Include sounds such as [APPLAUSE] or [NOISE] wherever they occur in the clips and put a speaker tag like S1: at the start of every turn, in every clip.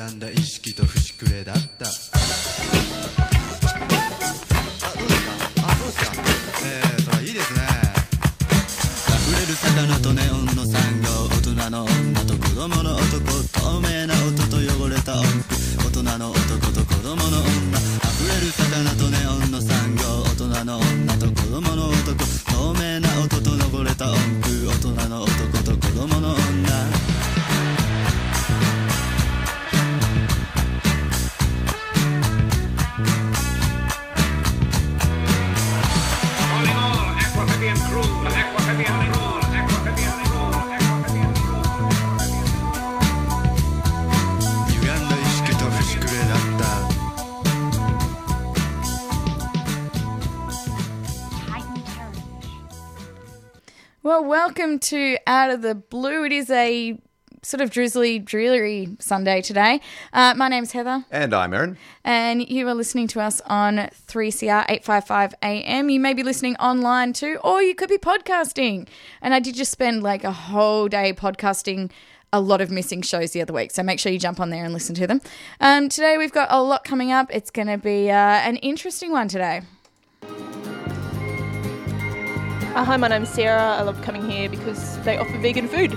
S1: 歪んだ意識と節くれだったあどうですかあどうですかええー、それいいですね溢れる魚とネオンの産業大人の女と子供の男透明な音と汚れた音大人の男と子供の女溢れる魚とネオン
S2: welcome to Out of the Blue. It is a sort of drizzly, dreary Sunday today. Uh, my name's Heather,
S3: And I'm Erin.
S2: and you are listening to us on 3CR 855 AM. You may be listening online too, or you could be podcasting. And I did just spend like a whole day podcasting a lot of missing shows the other week, so make sure you jump on there and listen to them. Um, today we've got a lot coming up. It's going to be uh, an interesting one today.
S4: Hi, my name's Sarah. I love coming here because they offer vegan food.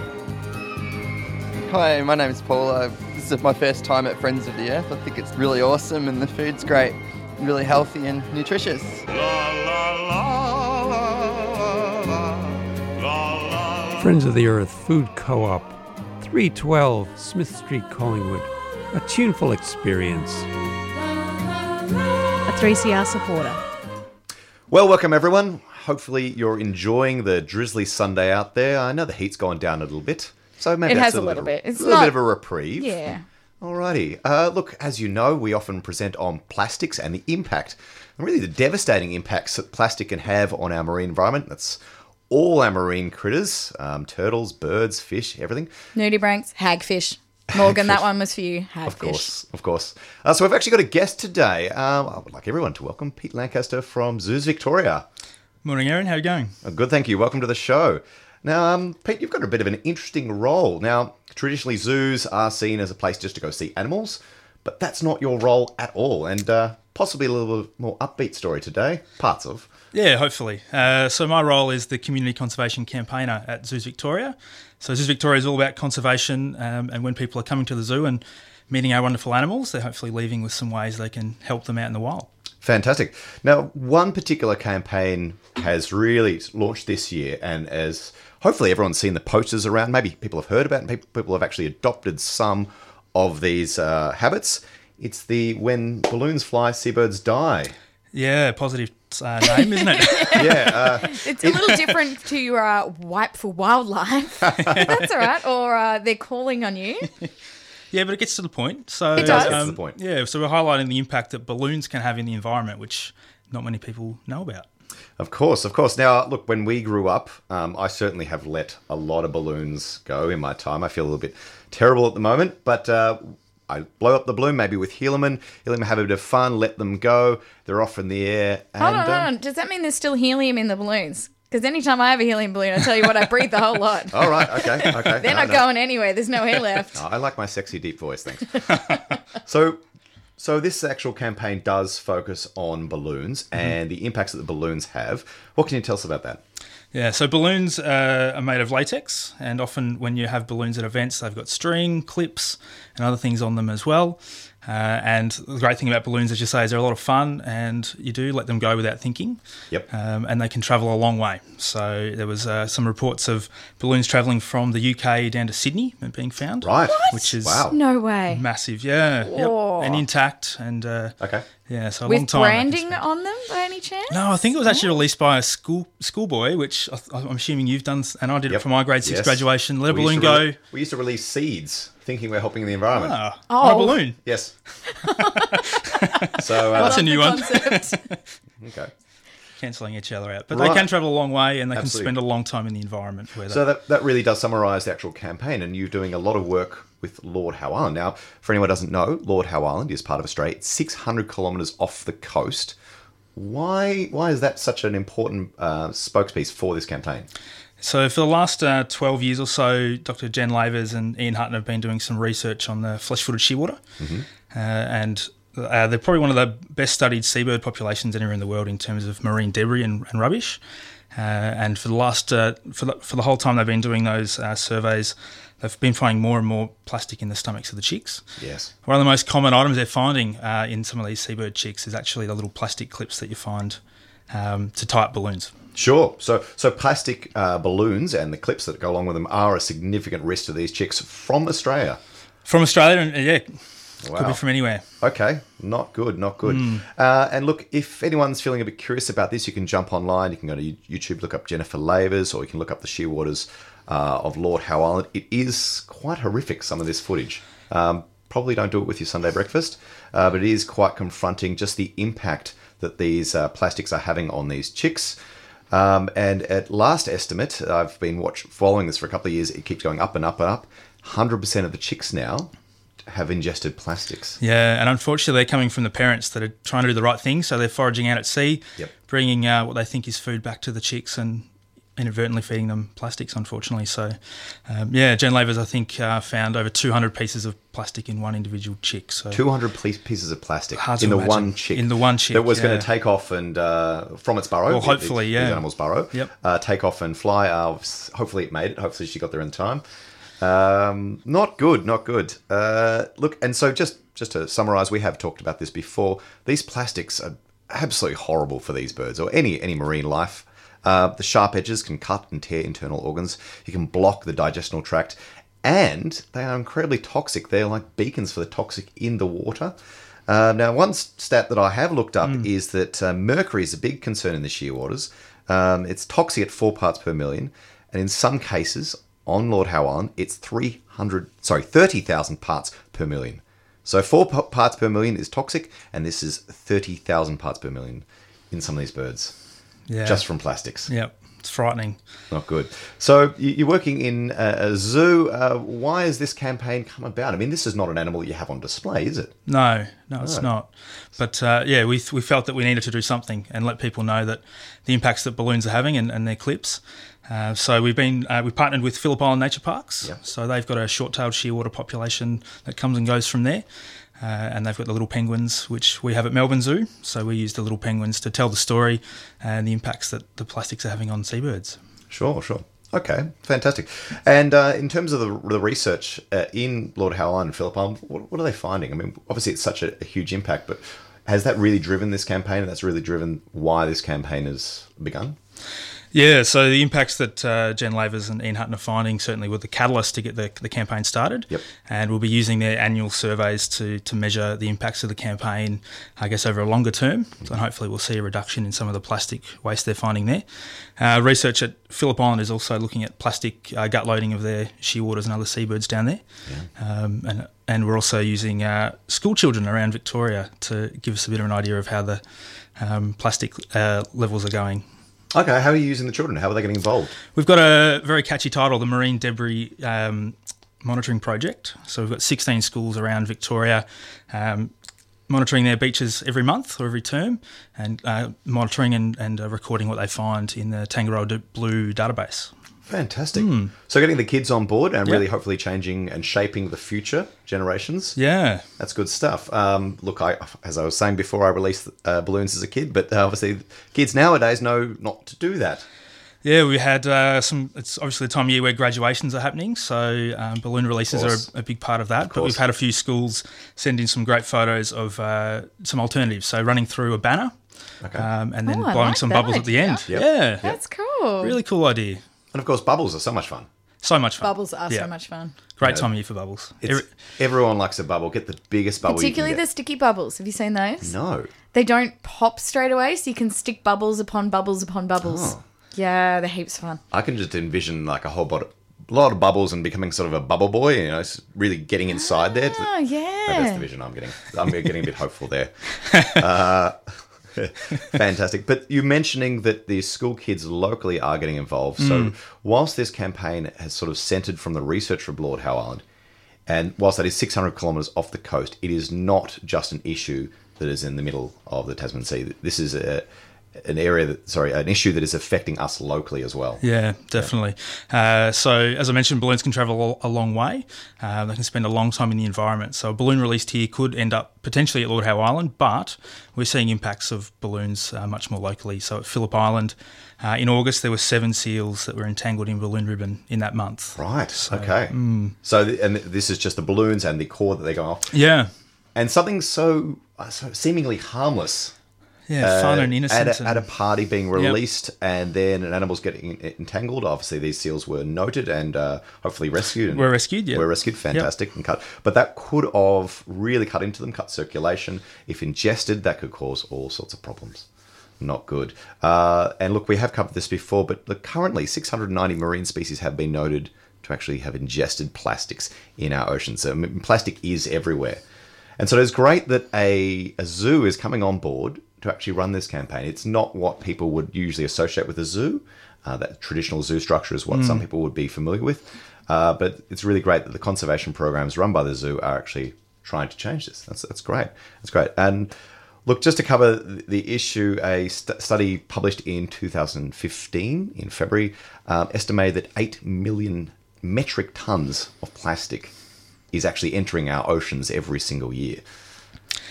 S5: Hi, my name is Paul. Uh, this is my first time at Friends of the Earth. I think it's really awesome and the food's great, really healthy and nutritious.
S6: Friends of the Earth Food Co op, 312 Smith Street, Collingwood. A tuneful experience.
S7: a 3CR supporter.
S3: Well, welcome everyone. Hopefully you're enjoying the drizzly Sunday out there. I know the heat's gone down a little bit, so maybe
S2: It has a little bit. It's
S3: a little
S2: not-
S3: bit of a reprieve.
S2: Yeah.
S3: Alrighty. Uh, look, as you know, we often present on plastics and the impact, and really the devastating impacts that plastic can have on our marine environment. That's all our marine critters, um, turtles, birds, fish, everything.
S2: Nudibranchs, hagfish. Morgan, that one was for you. Hagfish.
S3: Of course, of course. Uh, so we've actually got a guest today. Um, I would like everyone to welcome Pete Lancaster from Zoos Victoria.
S8: Morning, Erin. How are you going?
S3: Uh, Good, thank you. Welcome to the show. Now, um, Pete, you've got a bit of an interesting role. Now, traditionally, zoos are seen as a place just to go see animals, but that's not your role at all, and uh, possibly a little bit more upbeat story today. Parts of.
S8: Yeah, hopefully. Uh, so my role is the community conservation campaigner at Zoos Victoria. So Zoos Victoria is all about conservation, um, and when people are coming to the zoo and meeting our wonderful animals, they're hopefully leaving with some ways they can help them out in the wild.
S3: Fantastic. Now, one particular campaign has really launched this year, and as hopefully everyone's seen the posters around, maybe people have heard about it, and people people have actually adopted some of these uh, habits. It's the When Balloons Fly, Seabirds Die.
S8: Yeah, positive uh, name, isn't it? [LAUGHS]
S3: Yeah, uh, [LAUGHS]
S2: It's a little different to your uh, wipe for wildlife. [LAUGHS] That's all right. Or uh, they're calling on you.
S8: Yeah, but it gets to the point. So
S2: It does.
S3: Gets to the point.
S8: Yeah, so we're highlighting the impact that balloons can have in the environment, which not many people know about.
S3: Of course, of course. Now, look, when we grew up, um, I certainly have let a lot of balloons go in my time. I feel a little bit terrible at the moment, but uh, I blow up the balloon maybe with helium, helium have a bit of fun, let them go. They're off in the air. And,
S2: Hold on, hold
S3: um,
S2: on. Does that mean there's still helium in the balloons? Because anytime I have a helium balloon, I tell you what, I breathe the whole lot.
S3: All right, okay, okay. [LAUGHS]
S2: They're
S3: No,
S2: not
S3: no.
S2: going anywhere. There's no air left.
S3: No, I like my sexy deep voice, thanks. [LAUGHS] so, so this actual campaign does focus on balloons and the impacts that the balloons have. What can you tell us about that?
S8: Yeah, so balloons uh, are made of latex, and often when you have balloons at events, they've got string, clips, and other things on them as well. Uh, and the great thing about balloons, as you say, is they're a lot of fun, and you do let them go without thinking.
S3: Yep.
S8: Um, and they can travel a long way. So there was uh, some reports of balloons travelling from the UK down to Sydney and being found.
S3: Right.
S8: Which is
S3: Wow.
S2: No way.
S8: massive, yeah, yep. And intact, and uh,
S3: Okay.
S8: yeah, so a long
S2: With
S8: time. they
S2: branding on them by any chance?
S8: No, I think it was actually released by a school schoolboy, which I, I'm assuming you've done, and I did
S3: Yep.
S8: it for my grade six
S3: Yes.
S8: graduation. Let a balloon go.
S3: rele- we used to release seeds, thinking we're helping the environment.
S8: Ah,
S2: Oh.
S8: on a balloon.
S3: Yes. [LAUGHS] so uh,
S8: That's a new one. [LAUGHS]
S3: okay.
S8: Cancelling each other out, but
S3: Right.
S8: they can travel a long way, and they
S3: Absolutely.
S8: can spend a long time in the environment. Where
S3: So that, that really does summarise the actual campaign, and you're doing a lot of work with Lord Howe Island. Now, for anyone who doesn't know, Lord Howe Island is part of Australia. It's 600 kilometres off the coast. Why why is that such an important uh, spokespiece for this campaign?
S8: So for the last uh, 12 years or so, Dr. Jen Lavers and Ian Hutton have been doing some research on the flesh-footed shearwater, uh, and uh, they're probably one of the best studied seabird populations anywhere in the world in terms of marine debris and, and rubbish. Uh, and for the last uh, for the, for the whole time they've been doing those uh, surveys, they've been finding more and more plastic in the stomachs of the chicks.
S3: Yes.
S8: One of the most common items they're finding uh, in some of these seabird chicks is actually the little plastic clips that you find um, to tie up balloons.
S3: Sure. So so plastic uh, balloons and the clips that go along with them are a significant risk to these chicks from Australia.
S8: From Australia, and yeah, could be from anywhere.
S3: Okay, not good, not good. Uh, and look, if anyone's feeling a bit curious about this, you can jump online. You can go to YouTube, look up Jennifer Lavers, or you can look up the shearwaters uh, of Lord Howe Island. It is quite horrific, some of this footage. Um, probably don't do it with your Sunday breakfast, uh, but it is quite confronting just the impact that these uh, plastics are having on these chicks. Um, and at last estimate, I've been watch- following this for a couple of years, it keeps going up and up and up. 100% of the chicks now have ingested plastics.
S8: Yeah, and unfortunately, they're coming from the parents that are trying to do the right thing. So they're foraging out at sea,
S3: Yep.
S8: bringing uh, what they think is food back to the chicks and inadvertently feeding them plastics, unfortunately. So, um, yeah, Jen Lavers, I think, uh, found over 200 pieces of plastic in one individual chick. So
S3: 200 pieces of plastic in the
S8: imagine.
S3: one chick.
S8: In the one chick,
S3: That was going to take off and, uh, from its burrow.
S8: Well,
S3: the-
S8: hopefully,
S3: these,
S8: yeah.
S3: These animals' burrow.
S8: Yep.
S3: Uh, take off and fly. Uh, hopefully it made it. Hopefully she got there in time. Um, not good, not good. Uh, look, and so just, just to summarize, we have talked about this before. These plastics are absolutely horrible for these birds or any, any marine life. Uh, the sharp edges can cut and tear internal organs. You can block the digestional tract, and they are incredibly toxic. They're like beacons for the toxic in the water. Uh, now, one stat that I have looked up is that uh, mercury is a big concern in the shearwaters. Um, it's toxic at four parts per million, and in some cases on Lord Howe Island, it's 300, sorry, 30,000 parts per million. So four p- parts per million is toxic, and this is 30,000 parts per million in some of these birds,
S8: yeah,
S3: just from plastics.
S8: Yep, it's frightening.
S3: Not good. So you- you're working in a zoo. Uh, why has this campaign come about? I mean, this is not an animal that you have on display, is it?
S8: No, no, it's not. But uh, yeah, we, we felt that we needed to do something and let people know that the impacts that balloons are having and, and their clips. Uh, so we've been uh, we partnered with Phillip Island Nature Parks.
S3: Yeah.
S8: So they've got a short-tailed shearwater population that comes and goes from there. Uh, and they've got the little penguins, which we have at Melbourne Zoo. So we use the little penguins to tell the story and the impacts that the plastics are having on seabirds.
S3: Sure, sure. Okay, fantastic. And uh, in terms of the, the research uh, in Lord Howe Island and Phillip Island, what, what are they finding? I mean, obviously it's such a, a huge impact, but has that really driven this campaign? And that's really driven why this campaign has begun?
S8: Yeah, so the impacts that uh, Jen Lavers and Ian Hutton are finding certainly were the catalyst to get the, the campaign started.
S3: Yep.
S8: And we'll be using their annual surveys to, to measure the impacts of the campaign, I guess, over a longer term. And hopefully we'll see a reduction in some of the plastic waste they're finding there. Uh, research at Phillip Island is also looking at plastic uh, gut loading of their shearwaters and other seabirds down there. Um, and, and we're also using uh, school children around Victoria to give us a bit of an idea of how the um, plastic uh, levels are going.
S3: Okay, how are you using the children? How are they getting involved?
S8: We've got a very catchy title, the Marine Debris um, Monitoring Project. So we've got 16 schools around Victoria um, monitoring their beaches every month or every term and uh, monitoring and, and uh, recording what they find in the Tangaroa Blue database.
S3: Fantastic. So getting the kids on board and
S8: Yep.
S3: really hopefully changing and shaping the future generations.
S8: Yeah.
S3: That's good stuff. Um, look, I, as I was saying before, I released uh, balloons as a kid, but uh, obviously kids nowadays know not to do that.
S8: Yeah, we had uh, some. It's obviously the time of year where graduations are happening, so um, balloon releases are a, a big part of that. but we've had a few schools send in some great photos of uh, some alternatives. So running through a banner,
S3: Okay.
S8: um, and then
S2: Oh,
S8: blowing
S2: like
S8: some
S2: that
S8: bubbles at the end.
S3: Yep.
S8: Yeah,
S2: That's cool.
S8: really cool idea.
S3: and of course, bubbles are so much fun.
S8: So much fun.
S2: Bubbles are
S8: Yeah.
S2: so much fun.
S8: Great time of year for bubbles. Every-
S3: everyone likes a bubble. Get the biggest bubble.
S2: Particularly
S3: you
S2: the sticky bubbles. Have you seen those?
S3: No.
S2: They don't pop straight away, so you can stick bubbles upon bubbles upon bubbles.
S3: Oh.
S2: Yeah, they're heaps of fun.
S3: I can just envision like a whole lot of, lot of bubbles and becoming sort of a bubble boy. You know, really getting inside there.
S2: Oh,
S3: Maybe that's the vision I'm getting. I'm getting a bit [LAUGHS] hopeful there. Uh, [LAUGHS] fantastic. But you mentioning that the school kids locally are getting involved. So
S8: Mm.
S3: whilst this campaign has sort of centred from the research from Lord Howe Island, and whilst that is 600 kilometres off the coast, it is not just an issue that is in the middle of the Tasman Sea. This is a, an area that, sorry, an issue that is affecting us locally as well.
S8: Yeah, definitely. Uh, so, as I mentioned, balloons can travel a long way. Uh, they can spend a long time in the environment. So, a balloon released here could end up potentially at Lord Howe Island, but we're seeing impacts of balloons uh, much more locally. So, at Phillip Island, uh, in August, there were seven seals that were entangled in balloon ribbon in that month.
S3: Right. okay. So, th- and this is just the balloons and the core that they go off,
S8: Yeah,
S3: and something so, uh, so seemingly harmless.
S8: Yeah, fun
S3: uh,
S8: and innocent.
S3: at a,
S8: and-
S3: at a party being released, and then an animal's getting entangled. Obviously, these seals were noted and uh, hopefully rescued. And
S8: Were rescued, yeah.
S3: Were rescued. Fantastic and cut. But that could have really cut into them, cut circulation. If ingested, that could cause all sorts of problems. Not good. Uh, and look, we have covered this before, but look, currently 690 marine species have been noted to actually have ingested plastics in our oceans. So, I mean, plastic is everywhere. And so it's great that a, a zoo is coming on board to actually run this campaign. It's not what people would usually associate with a zoo. Uh, that traditional zoo structure is what some people would be familiar with. Uh, but it's really great that the conservation programs run by the zoo are actually trying to change this. That's, that's great. That's great. And look, just to cover the issue, a st- study published in 2015 in February um, estimated that 8 million metric tons of plastic is actually entering our oceans every single year.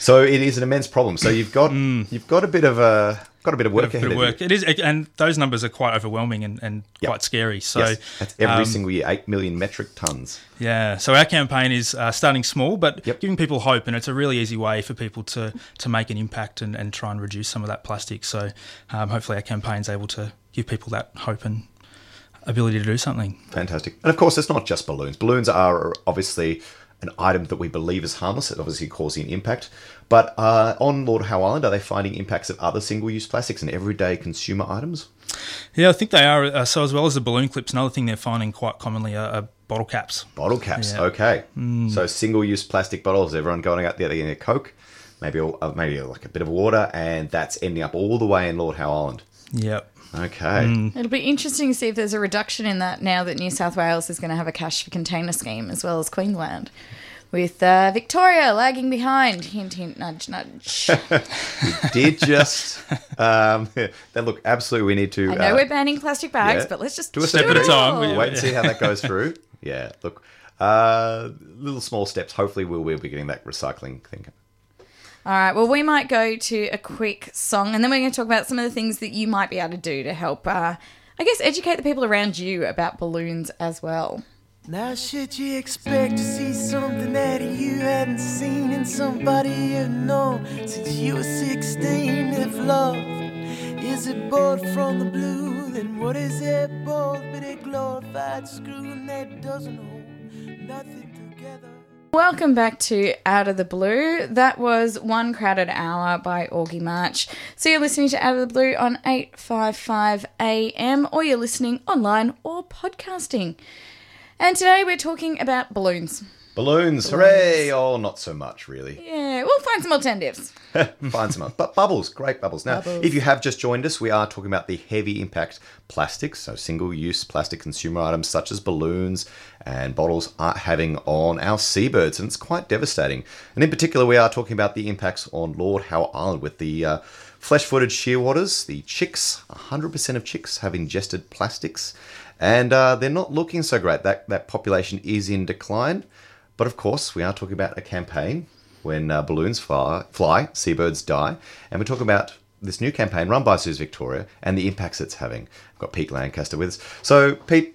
S3: So it is an immense problem. So you've got you've got a bit of a got a bit of work
S8: bit of
S3: of
S8: work. It is, and those numbers are quite overwhelming and, and
S3: Yep.
S8: quite scary. So,
S3: yes, that's every
S8: um,
S3: single year, eight million metric tons.
S8: Yeah, so our campaign is uh, starting small, but
S3: Yep.
S8: giving people hope, and it's a really easy way for people to, to make an impact and, and try and reduce some of that plastic. So um, hopefully our campaign's able to give people that hope and ability to do something.
S3: Fantastic. And of course, it's not just balloons. Balloons are obviously an item that we believe is harmless. It obviously causing an impact. But uh, on Lord Howe Island, are they finding impacts of other single-use plastics and everyday consumer items?
S8: Yeah, I think they are. Uh, so as well as the balloon clips, another thing they're finding quite commonly are, are bottle caps.
S3: Bottle caps.
S8: Yeah.
S3: Okay. So single-use plastic bottles. Everyone going out there they getting a Coke, maybe uh, maybe like a bit of water, and that's ending up all the way in Lord Howe Island.
S8: Yep.
S3: Okay.
S2: It'll be interesting to see if there's a reduction in that now that New South Wales is going to have a cash for container scheme as well as Queensland. With uh, Victoria lagging behind. Hint, hint, nudge, nudge. [LAUGHS]
S3: Did just um, [LAUGHS] then look? Absolutely, we need to.
S2: I know
S3: uh,
S2: we're banning plastic bags,
S3: yeah.
S2: but let's just
S3: Do a
S2: do
S3: step
S8: at a time.
S2: all.
S8: We-
S3: wait and see how that goes [LAUGHS] through. Yeah, look, uh, little small steps. Hopefully, we'll, we'll be getting that recycling thing.
S2: All right. Well, we might go to a quick song, and then we're going to talk about some of the things that you might be able to do to help, uh, I guess, educate the people around you about balloons as well.
S7: Now should you expect to see something that you hadn't seen in somebody you've known since you were 16? If love is it bought from the blue, then what is it bought but a glorified screw that doesn't hold nothing?
S2: Welcome back to Out of the Blue. That was One Crowded Hour by Augie March. So you're listening to Out of the Blue on 855 AM, or you're listening online or podcasting. And today we're talking about balloons.
S3: Balloons, hooray! Oh, not so much, really.
S2: Yeah, we'll find some alternatives. [LAUGHS]
S3: Find some, but bubbles, great bubbles. Now, if you have just joined us, we are talking about the heavy impact plastics, so single-use plastic consumer items such as balloons and bottles are having on our seabirds, and it's quite devastating. And in particular, we are talking about the impacts on Lord Howe Island with the uh, flesh-footed shearwaters, the chicks. 100% of chicks have ingested plastics, and uh, they're not looking so great. That that population is in decline. But of course, we are talking about a campaign when uh, balloons fly, fly, seabirds die, and we're talking about this new campaign run by Zoos Victoria and the impacts it's having. I've got Pete Lancaster with us. So, Pete,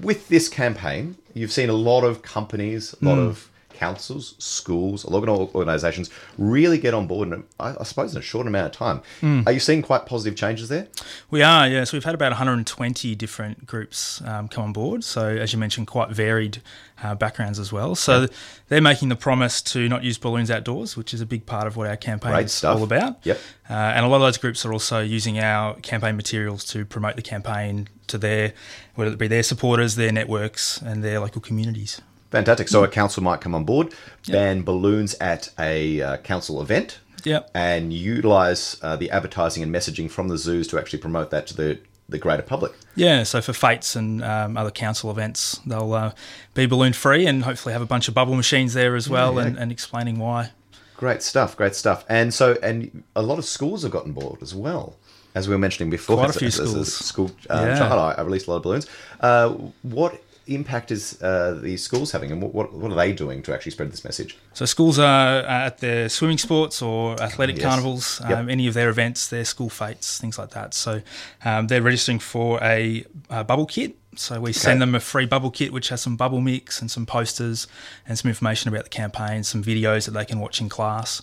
S3: with this campaign, you've seen a lot of companies, a lot
S8: Mm.
S3: of councils, schools, a lot of organisations really get on board, in, I, suppose, in a short amount of time.
S8: Mm.
S3: Are you seeing quite positive changes there?
S8: We are, yeah. So we've had about 120 different groups um, come on board. So as you mentioned, quite varied uh, backgrounds as well. So they're making the promise to not use balloons outdoors, which is a big part of what our campaign
S3: Great
S8: is
S3: stuff.
S8: all about.
S3: Yep.
S8: Uh, and a lot of those groups are also using our campaign materials to promote the campaign to their, whether it be their supporters, their networks, and their local communities.
S3: Fantastic. So a council might come on board, ban balloons at a uh, council event,
S8: Yep.
S3: and utilise uh, the advertising and messaging from the zoos to actually promote that to the, the greater public.
S8: Yeah, so for fetes and um, other council events, they'll uh, be balloon free and hopefully have a bunch of bubble machines there as well
S3: Yeah.
S8: And, and explaining why.
S3: Great stuff, great stuff. And so, and a lot of schools have gotten board as well. As we were mentioning before,
S8: Quite a
S3: as
S8: few
S3: as
S8: schools.
S3: school uh,
S8: Yeah.
S3: child, I, I released a lot of balloons. Uh, what impact is uh, the schools having, and what, what, what are they doing to actually spread this message?
S8: So schools are at their swimming sports or athletic
S3: Yes.
S8: carnivals,
S3: Yep.
S8: um, any of their events, their school fetes, things like that. So um, they're registering for a, uh bubble kit. So we send them a free bubble kit, which has some bubble mix and some posters and some information about the campaign, some videos that they can watch in class,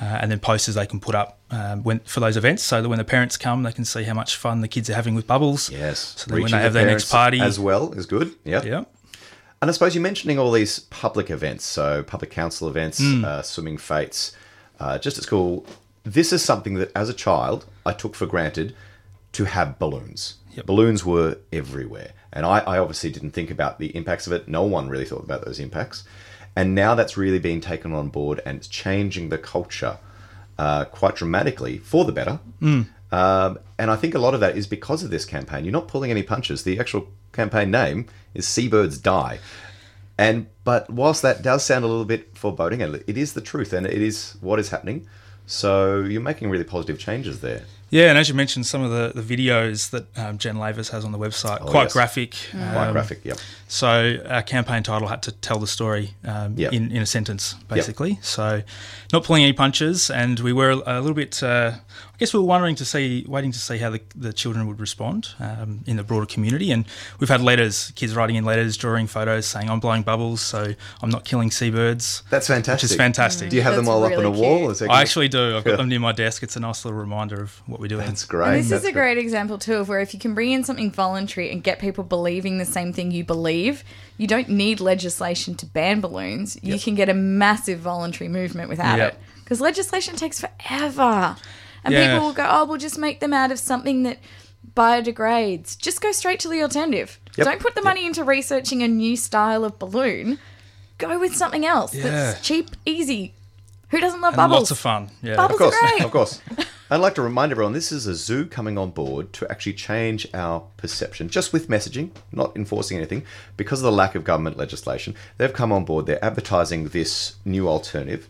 S8: uh, and then posters they can put up um, when, for those events, so that when the parents come, they can see how much fun the kids are having with bubbles.
S3: Yes.
S8: So that when they have
S3: the
S8: their next party,
S3: as well is good. Yep.
S8: Yeah.
S3: And I suppose you're mentioning all these public events, so public council events,
S8: Mm.
S3: uh, swimming fetes, uh, just at school. This is something that, as a child, I took for granted to have balloons. Balloons were everywhere, and I, I obviously didn't think about the impacts of it. No one really thought about those impacts, and now that's really being taken on board, and it's changing the culture uh, quite dramatically for the better.
S8: Mm.
S3: Um, and I think a lot of that is because of this campaign. You're not pulling any punches. The actual campaign name is Seabirds Die. And but whilst that does sound a little bit foreboding, and it is the truth, and it is what is happening. So you're making really positive changes there.
S8: Yeah, and as you mentioned, some of the, the videos that um, Jen Lavers has on the website,
S3: Oh,
S8: quite
S3: yes.
S8: graphic.
S3: Quite graphic, yep.
S8: So our campaign title had to tell the story um,
S3: Yep.
S8: in, in a sentence, basically. So not pulling any punches, and we were a little bit, uh, guess we were wondering to see, waiting to see how the, the children would respond um, in the broader community. And we've had letters, kids writing in letters, drawing photos, saying, I'm blowing bubbles, so I'm not killing seabirds.
S3: That's fantastic.
S8: Which is fantastic.
S3: Do you have them all up on a wall? Is
S8: I actually do. I've got
S3: Yeah.
S8: them near my desk. It's a nice little reminder of what we're doing.
S3: That's
S2: And this is a great example too of where if you can bring in something voluntary and get people believing the same thing you believe, you don't need legislation to ban balloons. You can get a massive voluntary movement without
S8: Yep.
S2: it. Because legislation takes forever. And
S8: Yeah.
S2: people will go, oh, we'll just make them out of something that biodegrades. Just go straight to the alternative.
S3: Yep.
S2: Don't put the money into researching a new style of balloon. Go with something else
S8: Yeah.
S2: that's cheap, easy. Who doesn't love
S8: And
S2: bubbles?
S8: lots of fun. Yeah.
S2: Bubbles
S3: of course,
S2: are great.
S3: of course. I'd like to remind everyone this is a zoo coming on board to actually change our perception, just with messaging, not enforcing anything, because of the lack of government legislation. They've come on board, they're advertising this new alternative,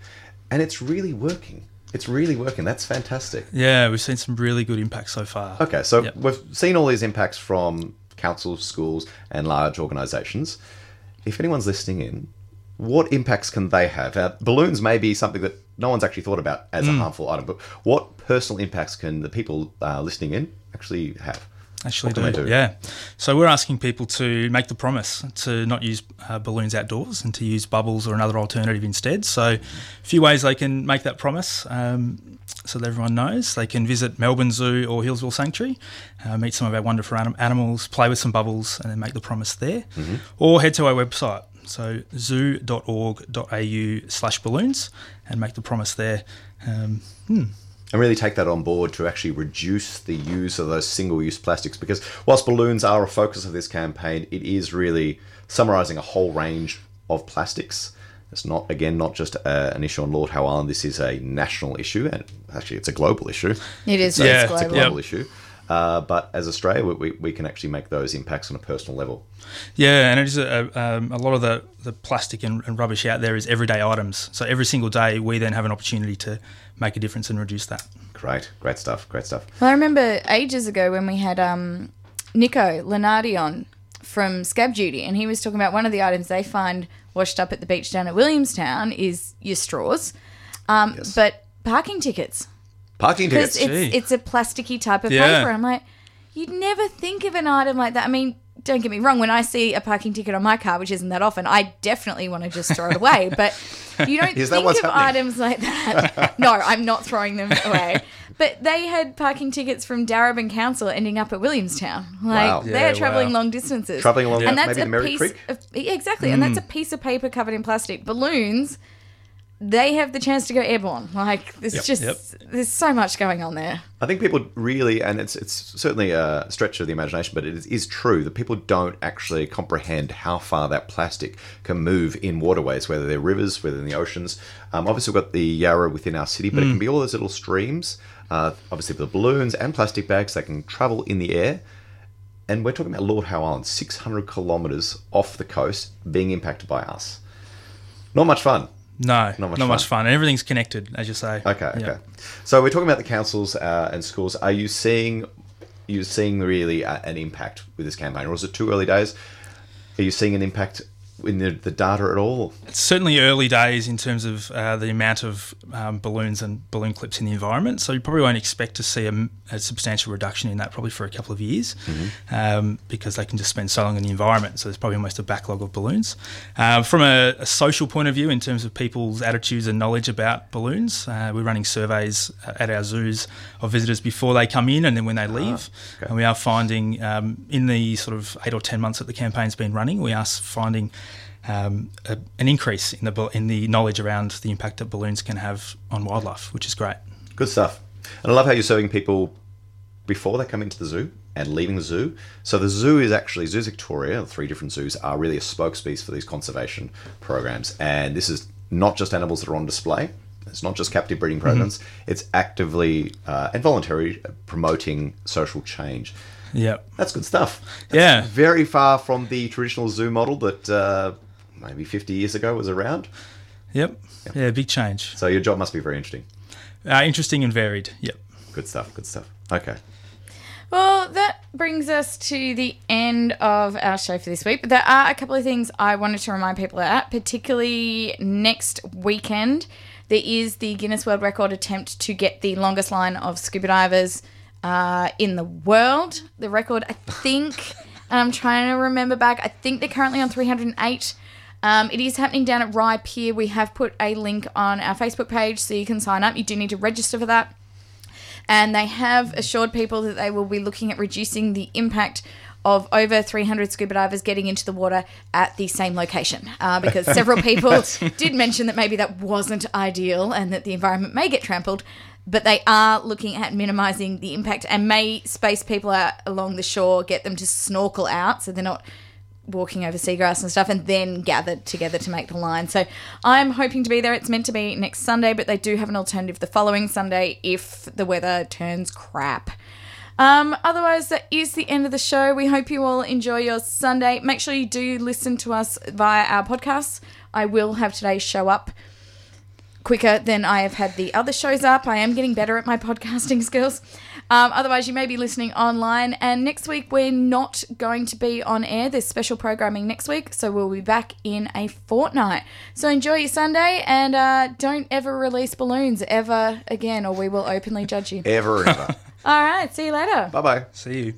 S3: and it's really working. It's really working. That's fantastic.
S8: Yeah, we've seen some really good impacts so far.
S3: Okay, so
S8: Yep.
S3: we've seen all these impacts from councils, schools, and large organisations. If anyone's listening in, what impacts can they have? Uh, balloons may be something that no one's actually thought about as a
S8: Mm.
S3: harmful item, but what personal impacts can the people uh, listening in actually have?
S8: Actually, do.
S3: they
S8: Yeah. So we're asking people to make the promise to not use uh, balloons outdoors and to use bubbles or another alternative instead. So, a few ways they can make that promise. Um, so that everyone knows, they can visit Melbourne Zoo or Healesville Sanctuary, uh, meet some of our wonderful anim- animals, play with some bubbles, and then make the promise there.
S3: Mhm.
S8: Or head to our website, so zoo.org.au slash balloons, and make the promise there. Um, hmm.
S3: And really take that on board to actually reduce the use of those single-use plastics because whilst balloons are a focus of this campaign it is really summarising a whole range of plastics it's not again not just uh, an issue on lord howe island this is a national issue and actually it's a global issue
S2: It is,
S3: So
S2: it's
S3: it's, a
S2: global.
S3: global
S8: Yep.
S3: issue uh, but as australia we, we, we can actually make those impacts on a personal level
S8: Yeah, and it is a, um, a lot of the, the plastic and, and rubbish out there is everyday items. So every single day, we then have an opportunity to make a difference and reduce that.
S3: great great stuff great stuff
S2: Well, I remember ages ago when we had um, Nico Lenardi on from Scab Duty, and he was talking about one of the items they find washed up at the beach down at Williamstown is your straws, um, but parking tickets.
S3: Parking
S2: because
S3: tickets.
S2: it's
S8: Gee.
S2: it's a plasticky type of
S8: Yeah.
S2: paper. I'm like, you'd never think of an item like that. I mean, don't get me wrong. When I see a parking ticket on my car, which isn't that often, I definitely want to just throw it away. [LAUGHS] But you don't
S3: Is that
S2: think
S3: what's
S2: of
S3: happening?
S2: items like that. no, I'm not throwing them away. But they had parking tickets from Darebin Council ending up at Williamstown. Like
S3: Wow.
S2: they're
S8: Yeah,
S2: traveling
S8: wow.
S2: long distances.
S3: Travelling along
S2: and that's
S3: maybe
S2: a
S3: the Merri
S2: piece
S3: Creek?
S2: of yeah, exactly, and that's mm. a piece of paper covered in plastic. Balloons, they have the chance to go airborne. Like there's just
S8: Yep.
S2: there's so much going on there.
S3: I think people really, and it's it's certainly a stretch of the imagination, but it is, is true that people don't actually comprehend how far that plastic can move in waterways, whether they're rivers, whether in the oceans. Um, obviously, we've got the Yarra within our city, but it can be all those little streams. Uh, obviously, the balloons and plastic bags that can travel in the air. And we're talking about Lord Howe Island, 600 kilometres off the coast, being impacted by us. Not much fun.
S8: No,
S3: Not much
S8: not much
S3: fun.
S8: And everything's connected, as you say.
S3: Okay,
S8: Yeah.
S3: okay. So we're talking about the councils uh, and schools. Are you seeing you seeing really uh, an impact with this campaign, or is it too early days? Are you seeing an impact in the, the data at all?
S8: It's certainly early days in terms of uh, the amount of um, balloons and balloon clips in the environment. So you probably won't expect to see a, a substantial reduction in that probably for a couple of years um, because they can just spend so long in the environment. So there's probably almost a backlog of balloons. Uh, from a, a social point of view, in terms of people's attitudes and knowledge about balloons, uh, we're running surveys at our zoos of visitors before they come in and then when they leave.
S3: okay.
S8: And we are finding um, in the sort of eight or ten months that the campaign's been running, we are finding um, a, an increase in the in the knowledge around the impact that balloons can have on wildlife, which is great.
S3: Good stuff. And I love how you're serving people before they come into the zoo and leaving the zoo. So the zoo is actually Zoos Victoria. The three different zoos are really a spokespiece for these conservation programs, and this is not just animals that are on display. It's not just captive breeding programs. It's actively uh, and voluntarily promoting social change.
S8: Yeah,
S3: That's good stuff. That's
S8: Yeah.
S3: Very far from the traditional zoo model that uh, maybe 50 years ago was around.
S8: yep, yeah, big change.
S3: So your job must be very interesting.
S8: Uh, interesting and varied. Yep.
S3: Good stuff. Good stuff. Okay.
S2: Well, that brings us to the end of our show for this week. But there are a couple of things I wanted to remind people at, particularly next weekend. There is the Guinness World Record attempt to get the longest line of scuba divers uh, in the world. The record, I think, [LAUGHS] and I'm trying to remember back, I think they're currently on 308. Um, it is happening down at Rye Pier. We have put a link on our Facebook page so you can sign up. You do need to register for that and they have assured people that they will be looking at reducing the impact of over 300 scuba divers getting into the water at the same location uh, because [LAUGHS] several people did mention that maybe that wasn't ideal and that the environment may get trampled but they are looking at minimizing the impact and may space people out along the shore get them to snorkel out so they're not walking over seagrass and stuff and then gathered together to make the line. So I'm hoping to be there. It's meant to be next Sunday, but they do have an alternative the following Sunday if the weather turns crap. Um, otherwise, that is the end of the show. We hope you all enjoy your Sunday. Make sure you do listen to us via our podcasts. I will have today's show up quicker than I have had the other shows up. I am getting better at my podcasting [LAUGHS] skills. Um, otherwise, you may be listening online. And next week, we're not going to be on air. There's special programming next week. So we'll be back in a fortnight. So enjoy your Sunday and uh, don't ever release balloons ever again, or we will openly judge you.
S3: Ever and ever. [LAUGHS]
S2: All right. See you later.
S3: bye bye.
S8: See you.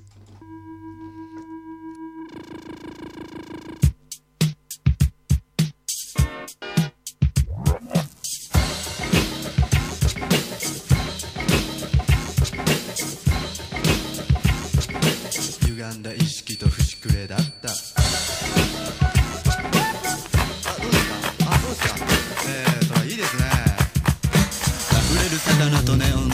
S1: 歪んだ意識と節くれだった。あどうですかあそうですかえー、それいいですね。溢れる魚とネオン